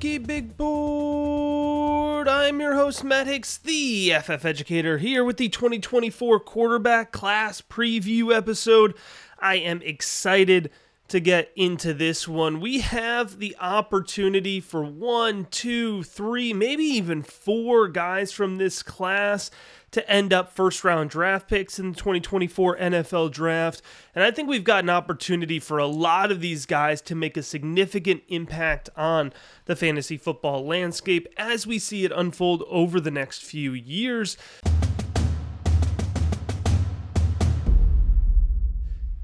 Big Board. I'm your host, Matt Hicks, the FF Educator, here with the 2024 quarterback class preview episode. I am excited to get into this one. We have the opportunity for one, two, three, maybe even four guys from this class to end up first round draft picks in the 2024 NFL draft. And I think we've got an opportunity for a lot of these guys to make a significant impact on the fantasy football landscape as we see it unfold over the next few years.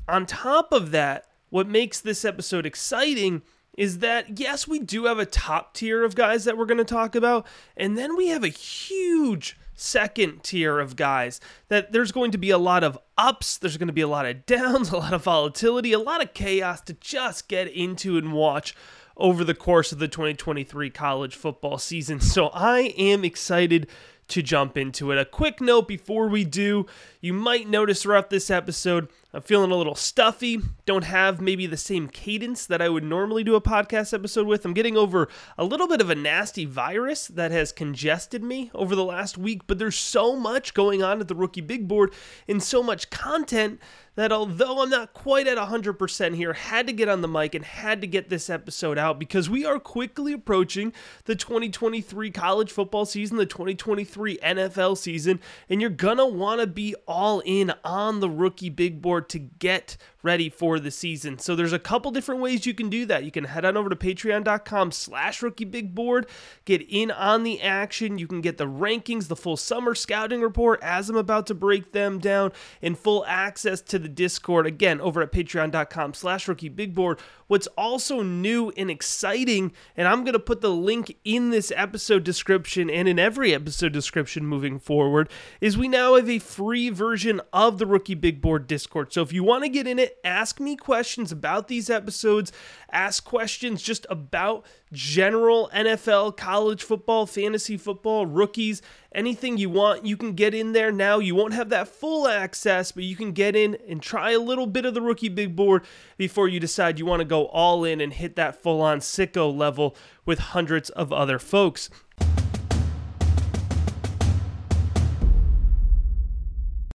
On top of that, what makes this episode exciting is that yes, we do have a top tier of guys that we're going to talk about, and then we have a huge second tier of guys that there's going to be a lot of ups, there's going to be a lot of downs, a lot of volatility, a lot of chaos to just get into and watch over the course of the 2023 college football season. So I am excited to jump into it. A quick note before we do you might notice throughout this episode, I'm feeling a little stuffy, don't have maybe the same cadence that I would normally do a podcast episode with. I'm getting over a little bit of a nasty virus that has congested me over the last week, but there's so much going on at the Rookie Big Board and so much content that although I'm not quite at 100% here, had to get on the mic and had to get this episode out because we are quickly approaching the 2023 college football season, the 2023 NFL season, and you're gonna wanna be all in on the rookie big board to get ready for the season. So there's a couple different ways you can do that. You can head on over to patreon.com slash rookie big board, get in on the action. You can get the rankings, the full summer scouting report as I'm about to break them down, and full access to the Discord again over at patreon.com slash rookie big board. What's also new and exciting, and I'm to put the link in this episode description and in every episode description moving forward, is we now have a free version of the Rookie Big Board Discord. So if you want to get in it, ask me questions about these episodes, ask questions just about general NFL, college football, fantasy football, rookies, anything you want, you can get in there now. You won't have that full access, but you can get in and try a little bit of the rookie big board before you decide you want to go all in and hit that full on sicko level with hundreds of other folks.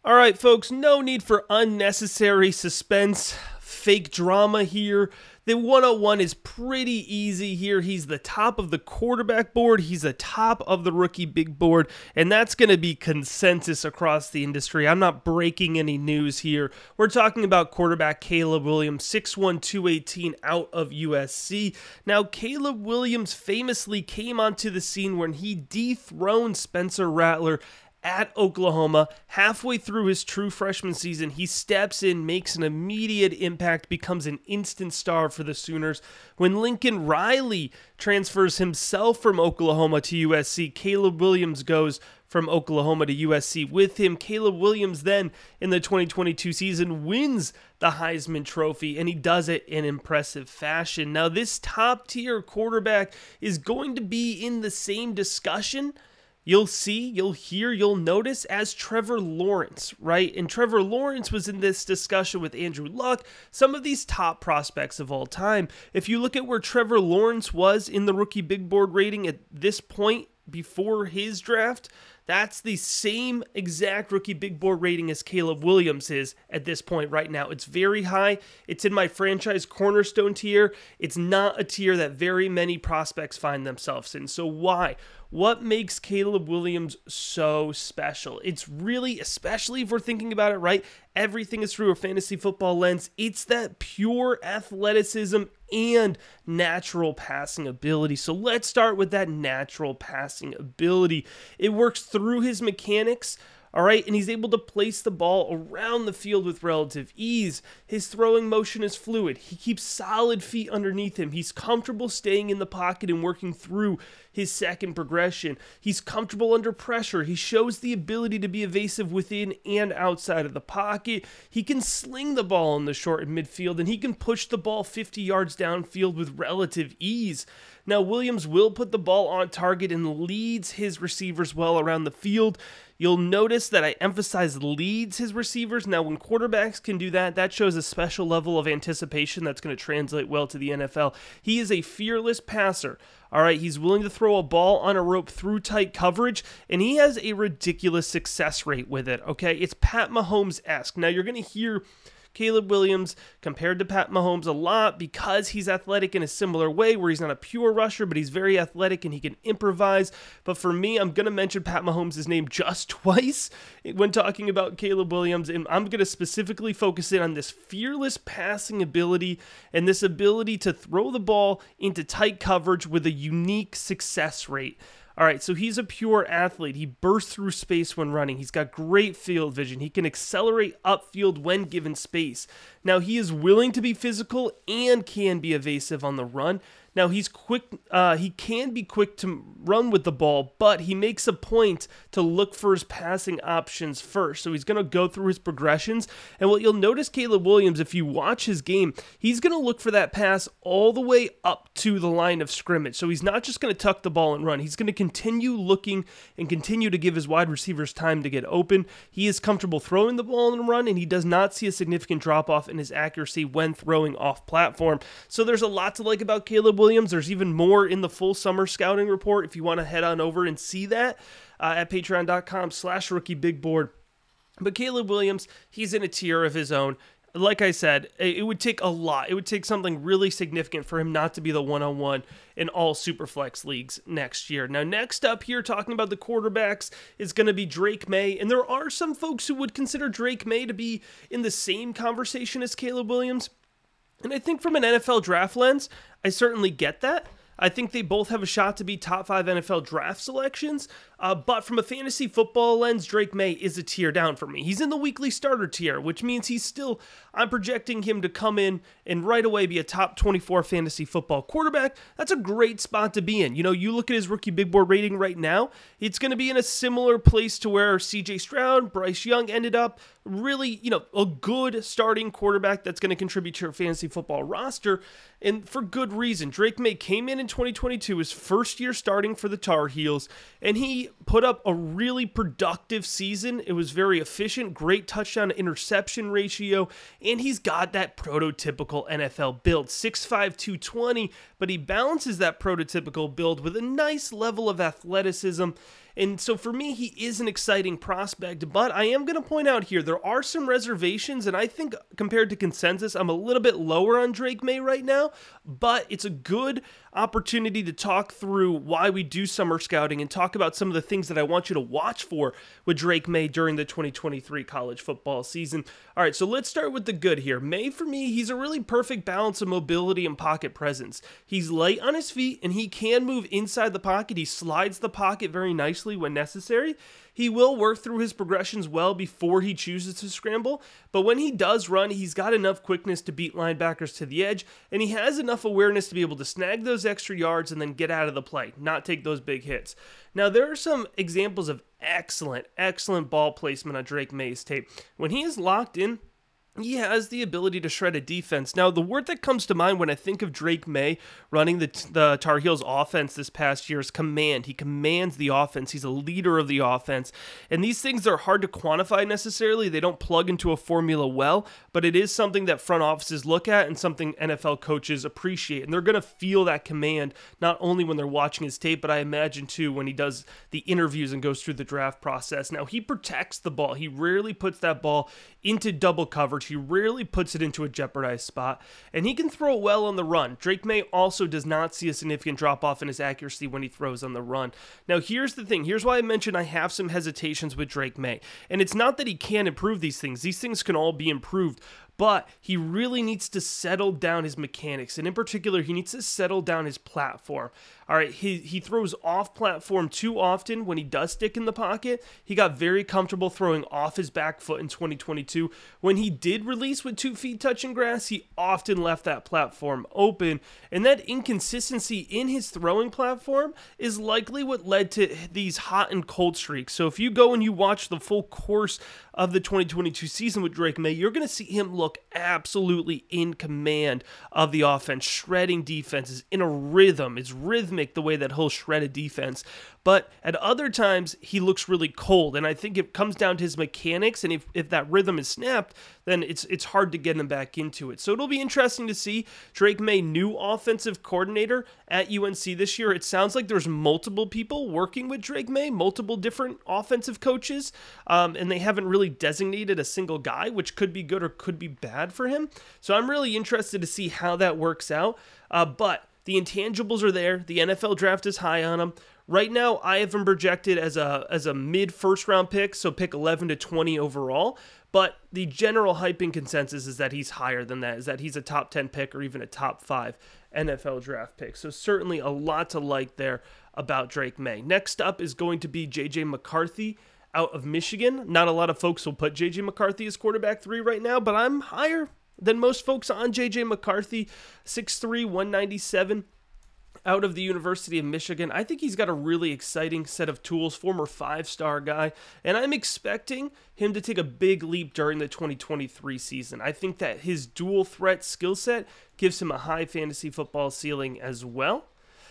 All right, folks, no need for unnecessary suspense, fake drama here. The 101 is pretty easy here. He's the top of the quarterback board, he's the top of the rookie big board, and that's going to be consensus across the industry. I'm not breaking any news here. We're talking about quarterback Caleb Williams, 6'1, 218 out of USC. Now, Caleb Williams famously came onto the scene when he dethroned Spencer Rattler at Oklahoma. Halfway through his true freshman season, he steps in, makes an immediate impact, becomes an instant star for the Sooners. When Lincoln Riley transfers himself from Oklahoma to USC, Caleb Williams goes from Oklahoma to USC with him. Caleb Williams then in the 2022 season wins the Heisman Trophy, and he does it in impressive fashion. Now, this top tier quarterback is going to be in the same discussion you'll see, you'll hear, you'll notice as Trevor Lawrence, right? And Trevor Lawrence was in this discussion with Andrew Luck, some of these top prospects of all time. If you look at where Trevor Lawrence was in the rookie big board rating at this point before his draft, that's the same exact rookie big board rating as Caleb Williams is at this point right now. It's very high. It's in my franchise cornerstone tier. It's not a tier that very many prospects find themselves in. So, why? What makes Caleb Williams so special? It's really, especially if we're thinking about it right, everything is through a fantasy football lens. It's that pure athleticism and natural passing ability. So let's start with that natural passing ability. It works through his mechanics all right, and he's able to place the ball around the field with relative ease. His throwing motion is fluid. He keeps solid feet underneath him. He's comfortable staying in the pocket and working through his second progression. He's comfortable under pressure. He shows the ability to be evasive within and outside of the pocket. He can sling the ball in the short and midfield, and he can push the ball 50 yards downfield with relative ease. Now, Williams will put the ball on target and leads his receivers well around the field. You'll notice that I emphasize leads his receivers. Now, when quarterbacks can do that, that shows a special level of anticipation that's going to translate well to the NFL. He is a fearless passer. All right, he's willing to throw a ball on a rope through tight coverage, and he has a ridiculous success rate with it. Okay, it's Pat Mahomes esque. Now, you're going to hear Caleb Williams compared to Pat Mahomes a lot because he's athletic in a similar way, where he's not a pure rusher, but he's very athletic and he can improvise. But for me, I'm going to mention Pat Mahomes' name just twice when talking about Caleb Williams, and I'm going to specifically focus in on this fearless passing ability and this ability to throw the ball into tight coverage with a unique success rate. All right, so he's a pure athlete. He bursts through space when running. He's got great field vision. He can accelerate upfield when given space. Now, he is willing to be physical and can be evasive on the run. Now he's quick. Uh, he can be quick to run with the ball, but he makes a point to look for his passing options first. So he's going to go through his progressions. And what you'll notice, Caleb Williams, if you watch his game, he's going to look for that pass all the way up to the line of scrimmage. So he's not just going to tuck the ball and run. He's going to continue looking and continue to give his wide receivers time to get open. He is comfortable throwing the ball and run, and he does not see a significant drop off in his accuracy when throwing off platform. So there's a lot to like about Caleb Williams. There's even more in the full summer scouting report if you want to head on over and see that uh, at patreon.com slash rookie big board. But Caleb Williams, he's in a tier of his own. Like I said, it would take a lot. It would take something really significant for him not to be the one on one in all Superflex leagues next year. Now, next up here, talking about the quarterbacks, is going to be Drake Maye. And there are some folks who would consider Drake Maye to be in the same conversation as Caleb Williams. And I think from an NFL draft lens, I certainly get that. I think they both have a shot to be top five NFL draft selections. Uh, but from a fantasy football lens, Drake Maye is a tier down for me. He's in the weekly starter tier, which means he's still, I'm projecting him to come in and right away be a top 24 fantasy football quarterback. That's a great spot to be in. You know, you look at his rookie big board rating right now, it's going to be in a similar place to where CJ Stroud, Bryce Young ended up. Really, you know, a good starting quarterback that's going to contribute to your fantasy football roster. And for good reason. Drake Maye came in in 2022, his first year starting for the Tar Heels, and he put up a really productive season. It was very efficient, great touchdown interception ratio, and he's got that prototypical NFL build 6'5, 220, but he balances that prototypical build with a nice level of athleticism and so for me, he is an exciting prospect, but I am going to point out here there are some reservations, and I think compared to consensus, I'm a little bit lower on Drake Maye right now, but it's a good opportunity to talk through why we do summer scouting and talk about some of the things that I want you to watch for with Drake Maye during the 2023 college football season. All right, so let's start with the good here. Maye, for me, he's a really perfect balance of mobility and pocket presence. He's light on his feet and he can move inside the pocket. He slides the pocket very nicely when necessary. He will work through his progressions well before he chooses to scramble, but when he does run, he's got enough quickness to beat linebackers to the edge, and he has enough awareness to be able to snag those extra yards and then get out of the play, not take those big hits. Now, there are some examples of excellent, excellent ball placement on Drake Maye's tape. When he is locked in, he has the ability to shred a defense. Now, the word that comes to mind when I think of Drake Maye running the, the Tar Heels offense this past year is command. He commands the offense, he's a leader of the offense. And these things are hard to quantify necessarily. They don't plug into a formula well, but it is something that front offices look at and something NFL coaches appreciate. And they're going to feel that command not only when they're watching his tape, but I imagine too when he does the interviews and goes through the draft process. Now, he protects the ball, he rarely puts that ball into double coverage. He rarely puts it into a jeopardized spot, and he can throw well on the run. Drake Maye also does not see a significant drop off in his accuracy when he throws on the run. Now, here's the thing here's why I mentioned I have some hesitations with Drake Maye, And it's not that he can't improve these things, these things can all be improved, but he really needs to settle down his mechanics. And in particular, he needs to settle down his platform. All right, he, he throws off platform too often when he does stick in the pocket. He got very comfortable throwing off his back foot in 2022. When he did release with two feet touching grass, he often left that platform open. And that inconsistency in his throwing platform is likely what led to these hot and cold streaks. So if you go and you watch the full course of the 2022 season with Drake Maye, you're going to see him look absolutely in command of the offense, shredding defenses in a rhythm. It's rhythmic the way that he'll shred a defense. But at other times, he looks really cold. And I think it comes down to his mechanics. And if, if that rhythm is snapped, then it's it's hard to get him back into it. So it'll be interesting to see Drake Maye, new offensive coordinator at UNC this year. It sounds like there's multiple people working with Drake Maye, multiple different offensive coaches, um, and they haven't really designated a single guy, which could be good or could be bad for him. So I'm really interested to see how that works out. Uh, but the intangibles are there. The NFL draft is high on him. Right now, I have him projected as a as a mid first round pick, so pick 11 to 20 overall. But the general hyping consensus is that he's higher than that, is that he's a top 10 pick or even a top five NFL draft pick. So certainly a lot to like there about Drake Maye. Next up is going to be JJ McCarthy out of Michigan. Not a lot of folks will put JJ McCarthy as quarterback three right now, but I'm higher than most folks on JJ McCarthy, 6'3, 197 out of the University of Michigan. I think he's got a really exciting set of tools, former five star guy, and I'm expecting him to take a big leap during the 2023 season. I think that his dual threat skill set gives him a high fantasy football ceiling as well.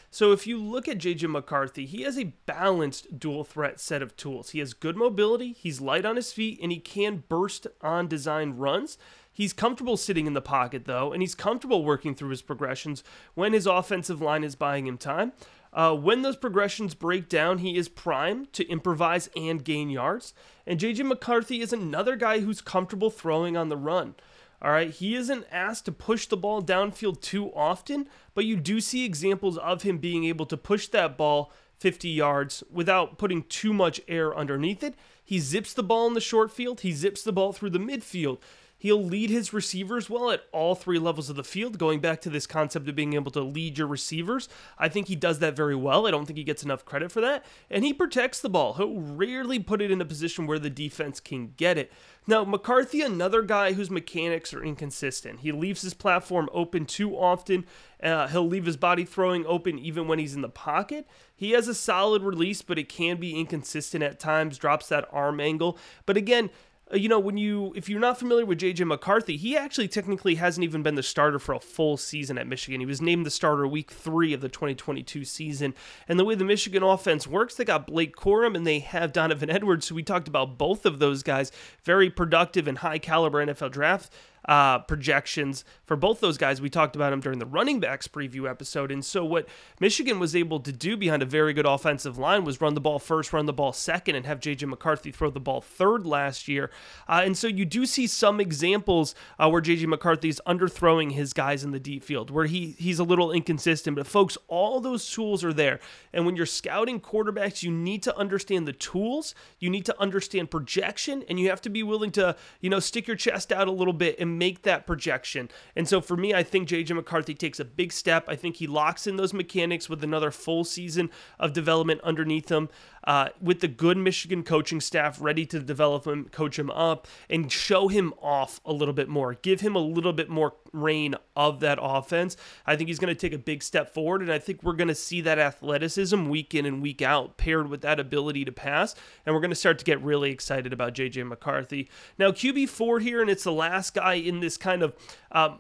So if you look at JJ McCarthy, he has a balanced dual threat set of tools. He has good mobility, he's light on his feet, and he can burst on design runs. He's comfortable sitting in the pocket, though, and he's comfortable working through his progressions when his offensive line is buying him time. Uh, when those progressions break down, he is primed to improvise and gain yards. And JJ McCarthy is another guy who's comfortable throwing on the run. All right, he isn't asked to push the ball downfield too often, but you do see examples of him being able to push that ball 50 yards without putting too much air underneath it. He zips the ball in the short field, he zips the ball through the midfield. He'll lead his receivers well at all three levels of the field, going back to this concept of being able to lead your receivers. I think he does that very well. I don't think he gets enough credit for that. And he protects the ball. He'll rarely put it in a position where the defense can get it. Now, McCarthy, another guy whose mechanics are inconsistent. He leaves his platform open too often. Uh, he'll leave his body throwing open even when he's in the pocket. He has a solid release, but it can be inconsistent at times, drops that arm angle. But again, Uh, you know, when you if you're not familiar with JJ McCarthy, he actually technically hasn't even been the starter for a full season at Michigan. He was named the starter week three of the 2022 season. And the way the Michigan offense works, they got Blake Corum and they have Donovan Edwards. So we talked about both of those guys, very productive and high caliber NFL draft uh, projections for both those guys. We talked about them during the running backs preview episode. And so, what Michigan was able to do behind a very good offensive line was run the ball first, run the ball second, and have J.J. McCarthy throw the ball third last year. Uh, and so, you do see some examples uh, where J.J. McCarthy's underthrowing his guys in the deep field, where he he's a little inconsistent. But, folks, all those tools are there. And when you're scouting quarterbacks, you need to understand the tools, you need to understand projection, and you have to be willing to, you know, stick your chest out a little bit and make that projection. And so for me, I think JJ McCarthy takes a big step. I think he locks in those mechanics with another full season of development underneath him uh, with the good Michigan coaching staff ready to develop him, coach him up, and show him off a little bit more. Give him a little bit more rein of that offense. I think he's going to take a big step forward, and I think we're going to see that athleticism week in and week out paired with that ability to pass, and we're going to start to get really excited about JJ McCarthy. Now, QB4 here, and it's the last guy in this kind of uh,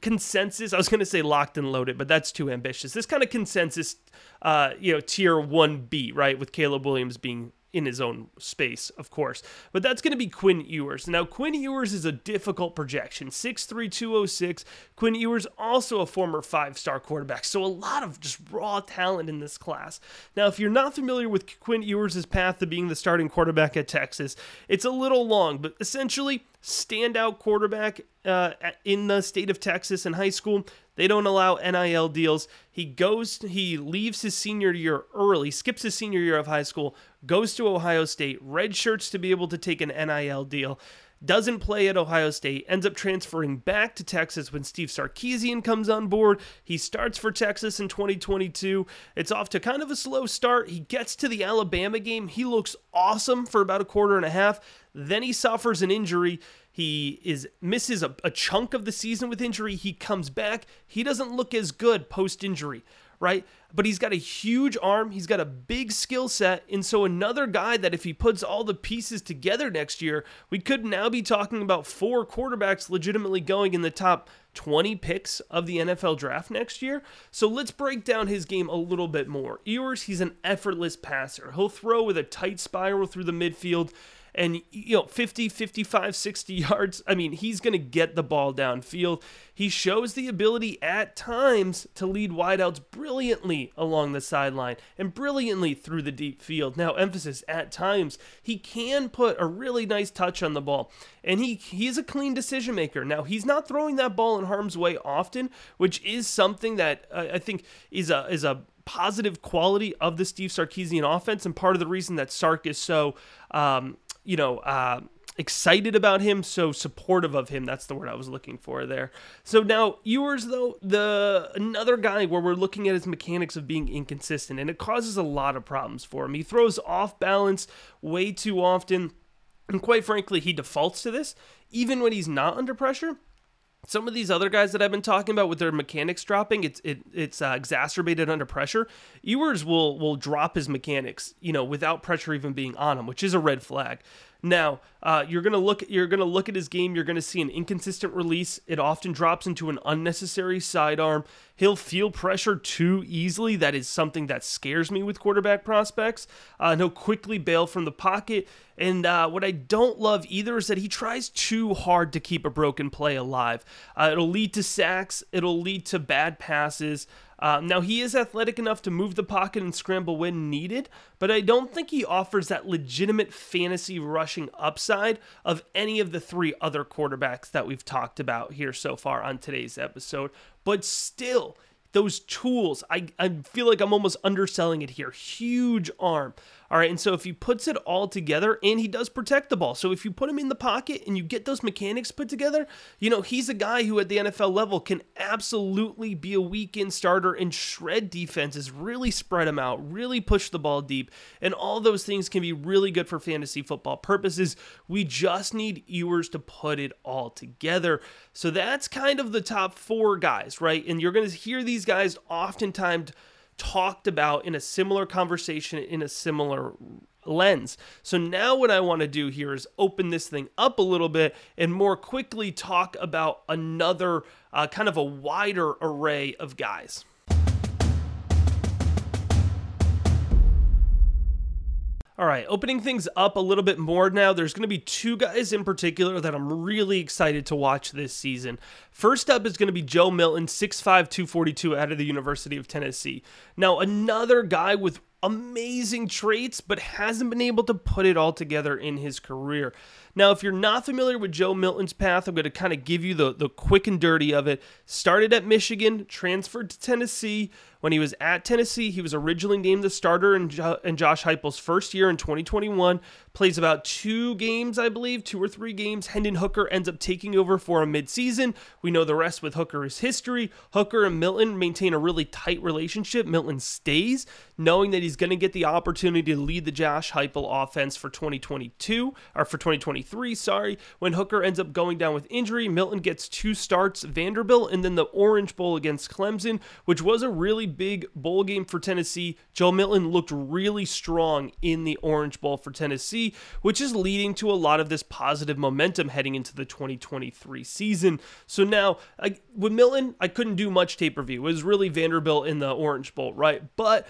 consensus. I was going to say locked and loaded, but that's too ambitious. This kind of consensus uh, you know, tier 1B, right? With Caleb Williams being in his own space, of course. But that's going to be Quinn Ewers. Now, Quinn Ewers is a difficult projection 6'3, 206. Quinn Ewers, also a former five star quarterback. So, a lot of just raw talent in this class. Now, if you're not familiar with Quinn Ewers' path to being the starting quarterback at Texas, it's a little long, but essentially, standout quarterback uh, in the state of Texas in high school. They don't allow NIL deals. He goes, he leaves his senior year early, skips his senior year of high school, goes to Ohio State, red shirts to be able to take an NIL deal doesn't play at Ohio State, ends up transferring back to Texas when Steve Sarkisian comes on board. He starts for Texas in 2022. It's off to kind of a slow start. He gets to the Alabama game. He looks awesome for about a quarter and a half. Then he suffers an injury. He is misses a, a chunk of the season with injury. He comes back. He doesn't look as good post injury right? But he's got a huge arm, he's got a big skill set, and so another guy that if he puts all the pieces together next year, we could now be talking about four quarterbacks legitimately going in the top 20 picks of the NFL draft next year. So let's break down his game a little bit more. Ewers, he's an effortless passer. He'll throw with a tight spiral through the midfield and you know 50 55 60 yards i mean he's going to get the ball downfield. He shows the ability at times to lead wideouts brilliantly along the sideline and brilliantly through the deep field. Now emphasis at times he can put a really nice touch on the ball and he he's a clean decision maker. Now he's not throwing that ball in harm's way often which is something that uh, i think is a is a positive quality of the Steve Sarkisian offense, and part of the reason that Sark is so um, you know, uh, excited about him, so supportive of him. That's the word I was looking for there. So now Ewers, though, the another guy where we're looking at his mechanics of being inconsistent, and it causes a lot of problems for him. He throws off balance way too often, and quite frankly, he defaults to this even when he's not under pressure some of these other guys that I've been talking about with their mechanics dropping, it's it, it's uh, exacerbated under pressure. Ewers will will drop his mechanics, you know, without pressure even being on him, which is a red flag. Now, uh, you're gonna look you're gonna look at his game. You're gonna see an inconsistent release. It often drops into an unnecessary sidearm. He'll feel pressure too easily. That is something that scares me with quarterback prospects. Uh, and he'll quickly bail from the pocket. And uh, what I don't love either is that he tries too hard to keep a broken play alive. Uh, it'll lead to sacks. It'll lead to bad passes. Uh, now, he is athletic enough to move the pocket and scramble when needed, but I don't think he offers that legitimate fantasy rushing upside of any of the three other quarterbacks that we've talked about here so far on today's episode. But still, those tools, I, I feel like I'm almost underselling it here. Huge arm. All right, and so if he puts it all together and he does protect the ball. So if you put him in the pocket and you get those mechanics put together, you know, he's a guy who at the NFL level can absolutely be a weekend starter and shred defenses, really spread them out, really push the ball deep. And all those things can be really good for fantasy football purposes. We just need Ewers to put it all together. So that's kind of the top four guys, right? And you're going to hear these guys oftentimes talked about in a similar conversation in a similar lens. So now what I want to do here is open this thing up a little bit and more quickly talk about another uh, kind of a wider array of guys. All right, opening things up a little bit more now. There's going to be two guys in particular that I'm really excited to watch this season. First up is going to be Joe Milton, 6'5, 242 out of the University of Tennessee. Now, another guy with amazing traits, but hasn't been able to put it all together in his career. Now, if you're not familiar with Joe Milton's path, I'm going to kind of give you the, the quick and dirty of it. Started at Michigan, transferred to Tennessee, when he was at Tennessee, he was originally named the starter in, jo- in Josh Heupel's first year in 2021. Plays about two games, I believe, two or three games. Hendon Hooker ends up taking over for him midseason. We know the rest with Hooker is history. Hooker and Milton maintain a really tight relationship. Milton stays, knowing that he's going to get the opportunity to lead the Josh Heupel offense for 2022 or for 2023. Sorry, when Hooker ends up going down with injury, Milton gets two starts, Vanderbilt, and then the Orange Bowl against Clemson, which was a really big bowl game for Tennessee. Joe Milton looked really strong in the Orange Bowl for Tennessee, which is leading to a lot of this positive momentum heading into the 2023 season. So now, I, with Milton, I couldn't do much tape review. It was really Vanderbilt in the Orange Bowl, right? But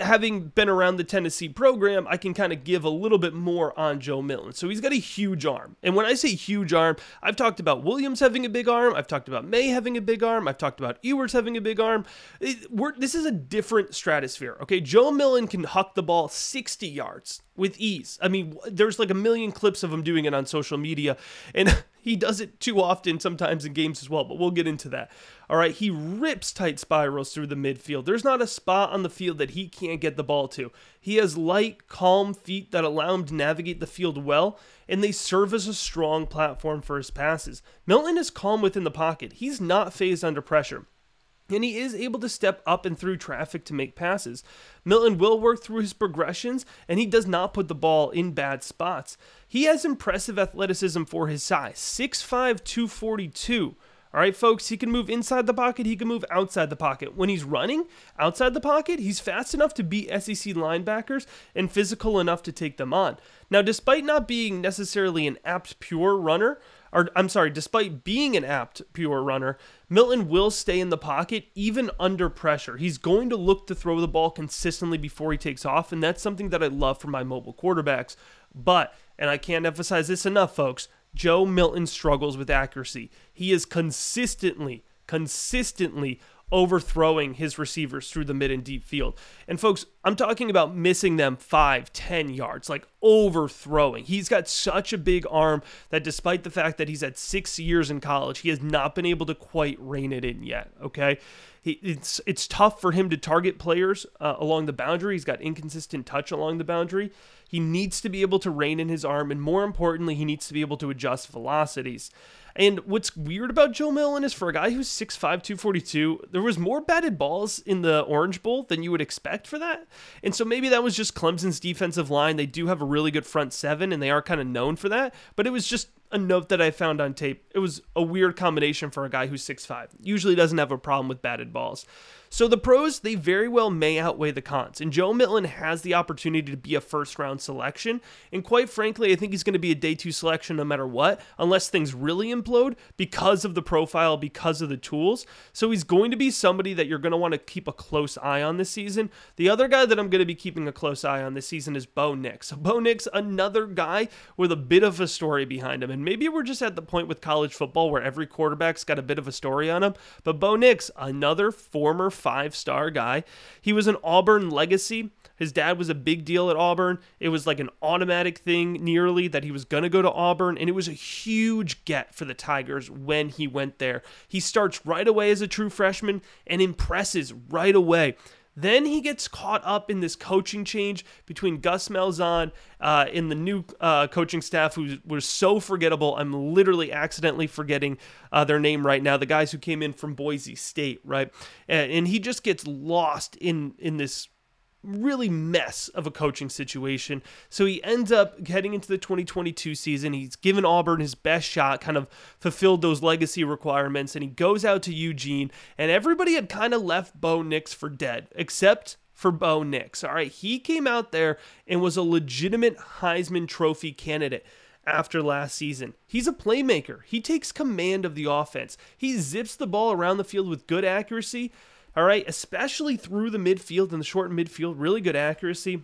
having been around the Tennessee program, I can kind of give a little bit more on Joe Milton. So he's got a huge arm. And when I say huge arm, I've talked about Williams having a big arm. I've talked about Maye having a big arm. I've talked about Ewers having a big arm. It, this is a different stratosphere. Okay. Joe Milton can huck the ball 60 yards with ease. I mean, there's like a million clips of him doing it on social media. And he does it too often sometimes in games as well, but we'll get into that. All right, he rips tight spirals through the midfield. There's not a spot on the field that he can't get the ball to. He has light, calm feet that allow him to navigate the field well, and they serve as a strong platform for his passes. Milton is calm within the pocket. He's not fazed under pressure and he is able to step up and through traffic to make passes. Milton will work through his progressions, and he does not put the ball in bad spots. He has impressive athleticism for his size 6'5, 242. All right, folks, he can move inside the pocket, he can move outside the pocket. When he's running outside the pocket, he's fast enough to beat SEC linebackers and physical enough to take them on. Now, despite not being necessarily an apt pure runner, or I'm sorry, despite being an apt pure runner, Milton will stay in the pocket even under pressure. He's going to look to throw the ball consistently before he takes off, and that's something that I love from my mobile quarterbacks. But, and I can't emphasize this enough, folks, Joe Milton struggles with accuracy. He is consistently, consistently overthrowing his receivers through the mid and deep field. And folks, I'm talking about missing them five, ten yards, like overthrowing. He's got such a big arm that despite the fact that he's had six years in college, he has not been able to quite rein it in yet. Okay. He, it's it's tough for him to target players uh, along the boundary. He's got inconsistent touch along the boundary. He needs to be able to rein in his arm, and more importantly, he needs to be able to adjust velocities. And what's weird about Joe Milton is for a guy who's 6'5, 242, there was more batted balls in the Orange Bowl than you would expect for that. And so maybe that was just Clemson's defensive line. They do have a really good front seven, and they are kind of known for that. But it was just a note that I found on tape. It was a weird combination for a guy who's 6'5. Usually doesn't have a problem with batted balls. So the pros, they very well may outweigh the cons. And Joe Milton has the opportunity to be a first round selection. And quite frankly, I think he's going to be a day two selection no matter what, unless things really implode because of the profile, because of the tools. So he's going to be somebody that you're going to want to keep a close eye on this season. The other guy that I'm going to be keeping a close eye on this season is Bo Nix. Bo Nix, another guy with a bit of a story behind him. And maybe we're just at the point with college football where every quarterback's got a bit of a story on him. But Bo Nix, another former five star guy. He was an Auburn legacy. His dad was a big deal at Auburn. It was like an automatic thing nearly that he was going to go to Auburn, and it was a huge get for the Tigers when he went there. He starts right away as a true freshman and impresses right away. Then he gets caught up in this coaching change between Gus Malzahn uh, and the new uh, coaching staff, who was so forgettable. I'm literally accidentally forgetting uh, their name right now. The guys who came in from Boise State, right? And, and he just gets lost in in this really mess of a coaching situation. So he ends up heading into the 2022 season. He's given Auburn his best shot, kind of fulfilled those legacy requirements, and he goes out to Eugene. And everybody had kind of left Bo Nix for dead, except for Bo Nix. All right, he came out there and was a legitimate Heisman Trophy candidate after last season. He's a playmaker. He takes command of the offense. He zips the ball around the field with good accuracy all right, especially through the midfield and the short midfield, really good accuracy.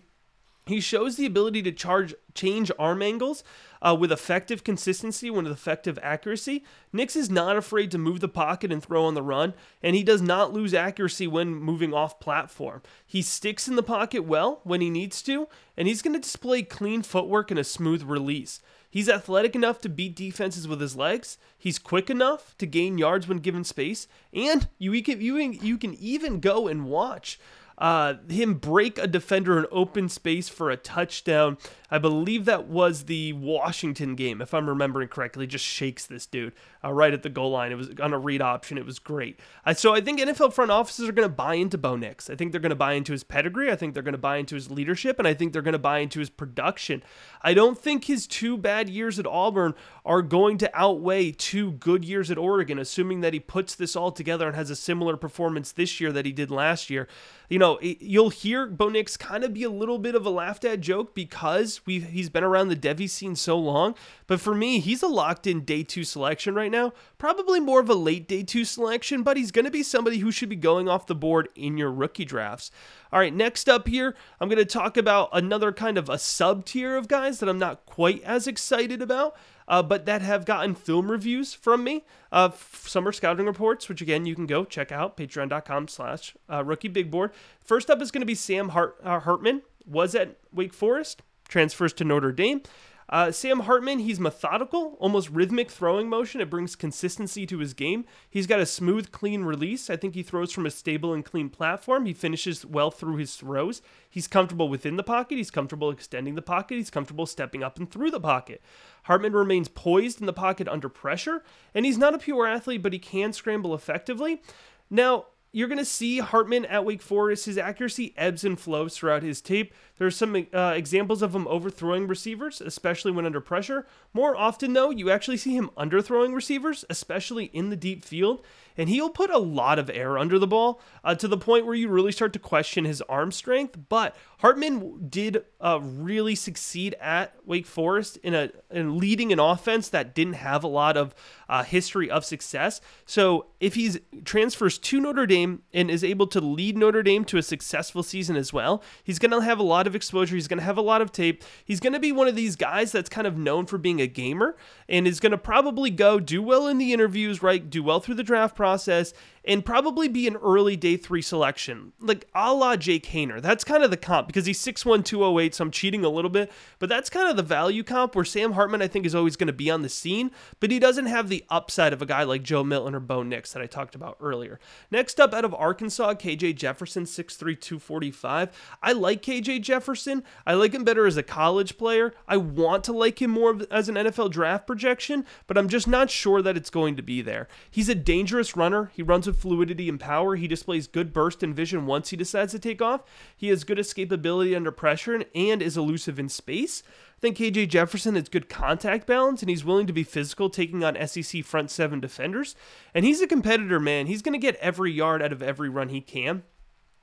He shows the ability to charge change arm angles uh, with effective consistency with effective accuracy. Nix is not afraid to move the pocket and throw on the run, and he does not lose accuracy when moving off platform. He sticks in the pocket well when he needs to, and he's going to display clean footwork and a smooth release. He's athletic enough to beat defenses with his legs. He's quick enough to gain yards when given space, and you can you, you can even go and watch uh, him break a defender in open space for a touchdown. I believe that was the Washington game, if I'm remembering correctly. Just shakes this dude uh, right at the goal line. It was on a read option. It was great. Uh, so I think NFL front offices are going to buy into Bo Nix. I think they're going to buy into his pedigree. I think they're going to buy into his leadership, and I think they're going to buy into his production. I don't think his two bad years at Auburn are going to outweigh two good years at Oregon, assuming that he puts this all together and has a similar performance this year that he did last year you know, you'll hear Bo Nix kind of be a little bit of a laughed at joke because we he's been around the Devy scene so long. But for me, he's a locked in day two selection right now. Probably more of a late day two selection, but he's going to be somebody who should be going off the board in your rookie drafts. All right, next up here, I'm going to talk about another kind of a sub tier of guys that I'm not quite as excited about uh, but that have gotten film reviews from me, uh, summer scouting reports, which again you can go check out patreon.com slash uh, rookie big board. First up is going to be Sam Hart, uh, Hartman, was at Wake Forest, transfers to Notre Dame. Uh, Sam Hartman, he's methodical, almost rhythmic throwing motion. It brings consistency to his game. He's got a smooth, clean release. I think he throws from a stable and clean platform. He finishes well through his throws. He's comfortable within the pocket. He's comfortable extending the pocket. He's comfortable stepping up and through the pocket. Hartman remains poised in the pocket under pressure, and he's not a pure athlete, but he can scramble effectively. Now, you're going to see Hartman at Wake Forest. His accuracy ebbs and flows throughout his tape. There are some uh, examples of him overthrowing receivers, especially when under pressure. More often, though, you actually see him underthrowing receivers, especially in the deep field. And he'll put a lot of air under the ball uh, to the point where you really start to question his arm strength. But Hartman did uh, really succeed at Wake Forest in a in leading an offense that didn't have a lot of uh, history of success. So if he transfers to Notre Dame and is able to lead Notre Dame to a successful season as well, he's going to have a lot of exposure. He's going to have a lot of tape. He's going to be one of these guys that's kind of known for being a gamer and is going to probably go do well in the interviews, right? Do well through the draft process and probably be an early day three selection, like a la Jake Haener. That's kind of the comp because he's 6'1, 208, so I'm cheating a little bit, but that's kind of the value comp where Sam Hartman, I think, is always going to be on the scene, but he doesn't have the upside of a guy like Joe Milton or Bo Nix that I talked about earlier. Next up, out of Arkansas, KJ Jefferson, 6'3, 245. I like KJ Jefferson. I like him better as a college player. I want to like him more as an NFL draft projection, but I'm just not sure that it's going to be there. He's a dangerous runner. He runs with fluidity and power. He displays good burst and vision once he decides to take off. He has good escapability under pressure and is elusive in space. I think KJ Jefferson has good contact balance and he's willing to be physical taking on SEC front seven defenders. And he's a competitor, man. He's going to get every yard out of every run he can.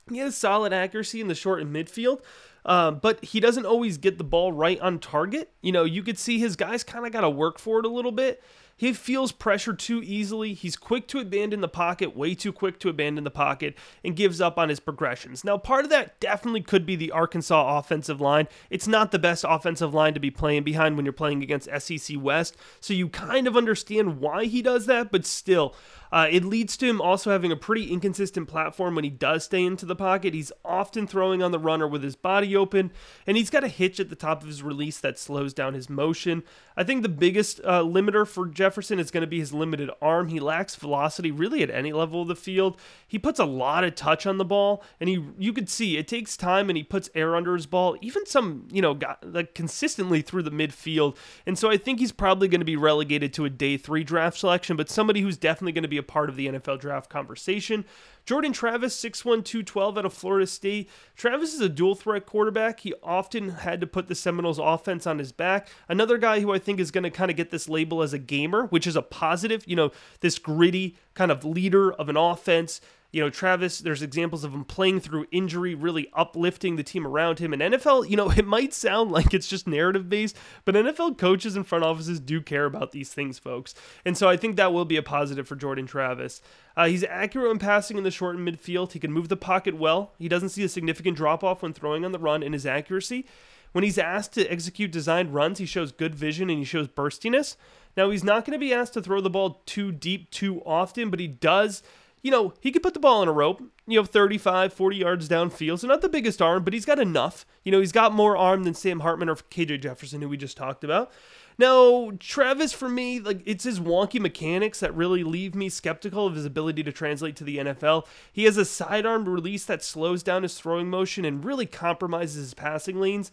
He has solid accuracy in the short and midfield, uh, but he doesn't always get the ball right on target. You know, you could see his guys kind of got to work for it a little bit. He feels pressure too easily. He's quick to abandon the pocket, way too quick to abandon the pocket, and gives up on his progressions. Now, part of that definitely could be the Arkansas offensive line. It's not the best offensive line to be playing behind when you're playing against SEC West, so you kind of understand why he does that, but still, uh, it leads to him also having a pretty inconsistent platform when he does stay into the pocket. He's often throwing on the runner with his body open, and he's got a hitch at the top of his release that slows down his motion. I think the biggest uh, limiter for Jefferson is going to be his limited arm. He lacks velocity really at any level of the field. He puts a lot of touch on the ball, and he you could see it takes time, and he puts air under his ball, even some you know got, like consistently through the midfield. And so I think he's probably going to be relegated to a day three draft selection, but somebody who's definitely going to be a part of the NFL draft conversation. Jordan Travis, 6'1, 212 out of Florida State. Travis is a dual threat quarterback. He often had to put the Seminoles offense on his back. Another guy who I think is going to kind of get this label as a gamer, which is a positive, you know, this gritty kind of leader of an offense you know, Travis, there's examples of him playing through injury, really uplifting the team around him. And NFL, you know, it might sound like it's just narrative based, but NFL coaches and front offices do care about these things, folks. And so I think that will be a positive for Jordan Travis. Uh, he's accurate when passing in the short and midfield. He can move the pocket well. He doesn't see a significant drop off when throwing on the run in his accuracy. When he's asked to execute designed runs, he shows good vision and he shows burstiness. Now, he's not going to be asked to throw the ball too deep too often, but he does you know, he could put the ball on a rope, you know, 35, 40 yards downfield. So not the biggest arm, but he's got enough. You know, he's got more arm than Sam Hartman or KJ Jefferson, who we just talked about. Now, Travis, for me, like it's his wonky mechanics that really leave me skeptical of his ability to translate to the NFL. He has a sidearm release that slows down his throwing motion and really compromises his passing lanes.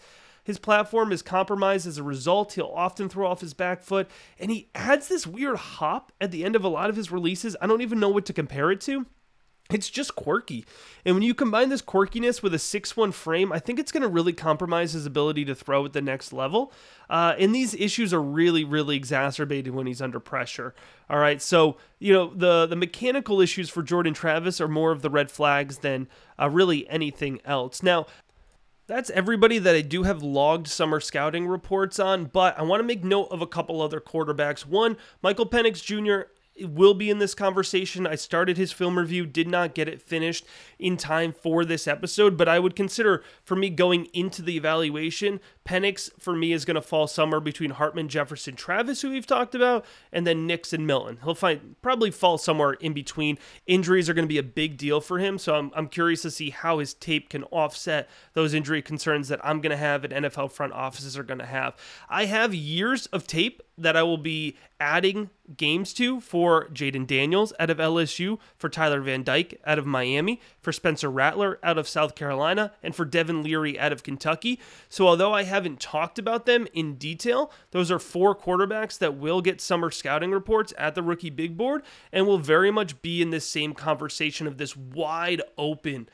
His platform is compromised as a result. He'll often throw off his back foot, and he adds this weird hop at the end of a lot of his releases. I don't even know what to compare it to. It's just quirky. And when you combine this quirkiness with a 6 1 frame, I think it's going to really compromise his ability to throw at the next level. Uh, and these issues are really, really exacerbated when he's under pressure. All right. So, you know, the, the mechanical issues for Jordan Travis are more of the red flags than uh, really anything else. Now, that's everybody that I do have logged summer scouting reports on, but I want to make note of a couple other quarterbacks. One, Michael Penix Jr will be in this conversation. I started his film review, did not get it finished in time for this episode, but I would consider for me going into the evaluation, Penix for me is going to fall somewhere between Hartman, Jefferson, Travis, who we've talked about, and then Nix and Milton. He'll find probably fall somewhere in between. Injuries are going to be a big deal for him, so I'm, I'm curious to see how his tape can offset those injury concerns that I'm going to have and NFL front offices are going to have. I have years of tape that I will be adding games to for Jayden Daniels out of LSU, for Tyler Van Dyke out of Miami, for Spencer Rattler out of South Carolina, and for Devin Leary out of Kentucky. So although I haven't talked about them in detail, those are four quarterbacks that will get summer scouting reports at the rookie big board and will very much be in this same conversation of this wide open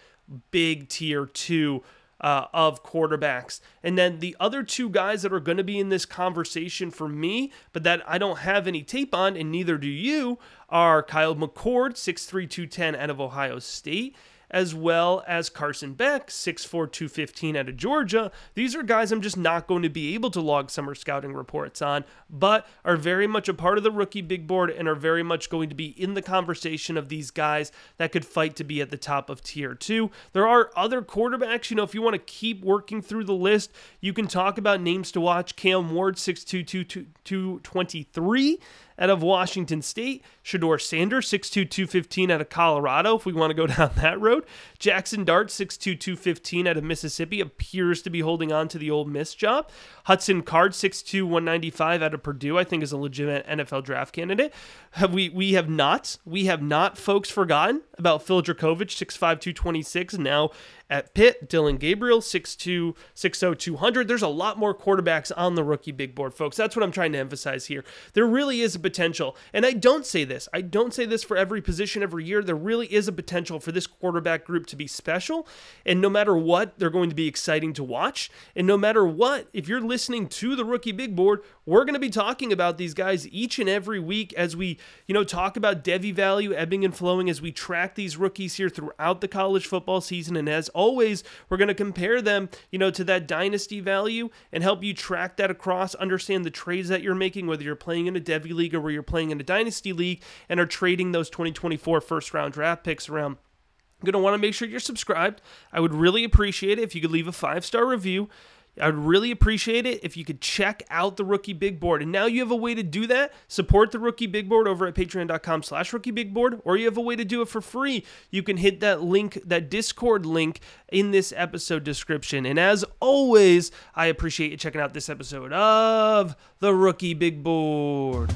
big tier two uh, of quarterbacks. And then the other two guys that are going to be in this conversation for me, but that I don't have any tape on, and neither do you, are Kyle McCord, 6'3, 210 out of Ohio State, as well as Carson Beck, 6'4, 215 out of Georgia. These are guys I'm just not going to be able to log summer scouting reports on, but are very much a part of the rookie big board and are very much going to be in the conversation of these guys that could fight to be at the top of tier two. There are other quarterbacks, you know, if you want to keep working through the list, you can talk about names to watch. Cam Ward, 6'2, 223 out of Washington State. Shedeur Sanders, 6'2", 215 out of Colorado, if we want to go down that road. Jackson Dart, 6'2", 215 out of Mississippi, appears to be holding on to the Ole Miss job. Hudson Card, 6'2", 195 out of Purdue, I think is a legitimate NFL draft candidate. Have we we have not, we have not, folks, forgotten about Phil Jurkovec, 6'5", 226, now at Pitt, Dillon Gabriel, 6'2, 6'0, 200. There's a lot more quarterbacks on the rookie big board, folks. That's what I'm trying to emphasize here. There really is a potential, and I don't say this, I don't say this for every position every year. There really is a potential for this quarterback group to be special, and no matter what, they're going to be exciting to watch. And no matter what, if you're listening to the rookie big board, we're going to be talking about these guys each and every week as we, you know, talk about devy value ebbing and flowing as we track these rookies here throughout the college football season. And as always, we're going to compare them, you know, to that dynasty value and help you track that across, understand the trades that you're making, whether you're playing in a devy league or where you're playing in a dynasty league and are trading those 2024 first round draft picks around. You're going to want to make sure you're subscribed. I would really appreciate it if you could leave a five star review. I'd really appreciate it if you could check out the Rookie Big Board. And now you have a way to do that. Support the Rookie Big Board over at patreon.com slash rookie big board, or you have a way to do it for free. You can hit that link, that Discord link in this episode description. And as always, I appreciate you checking out this episode of the Rookie Big Board.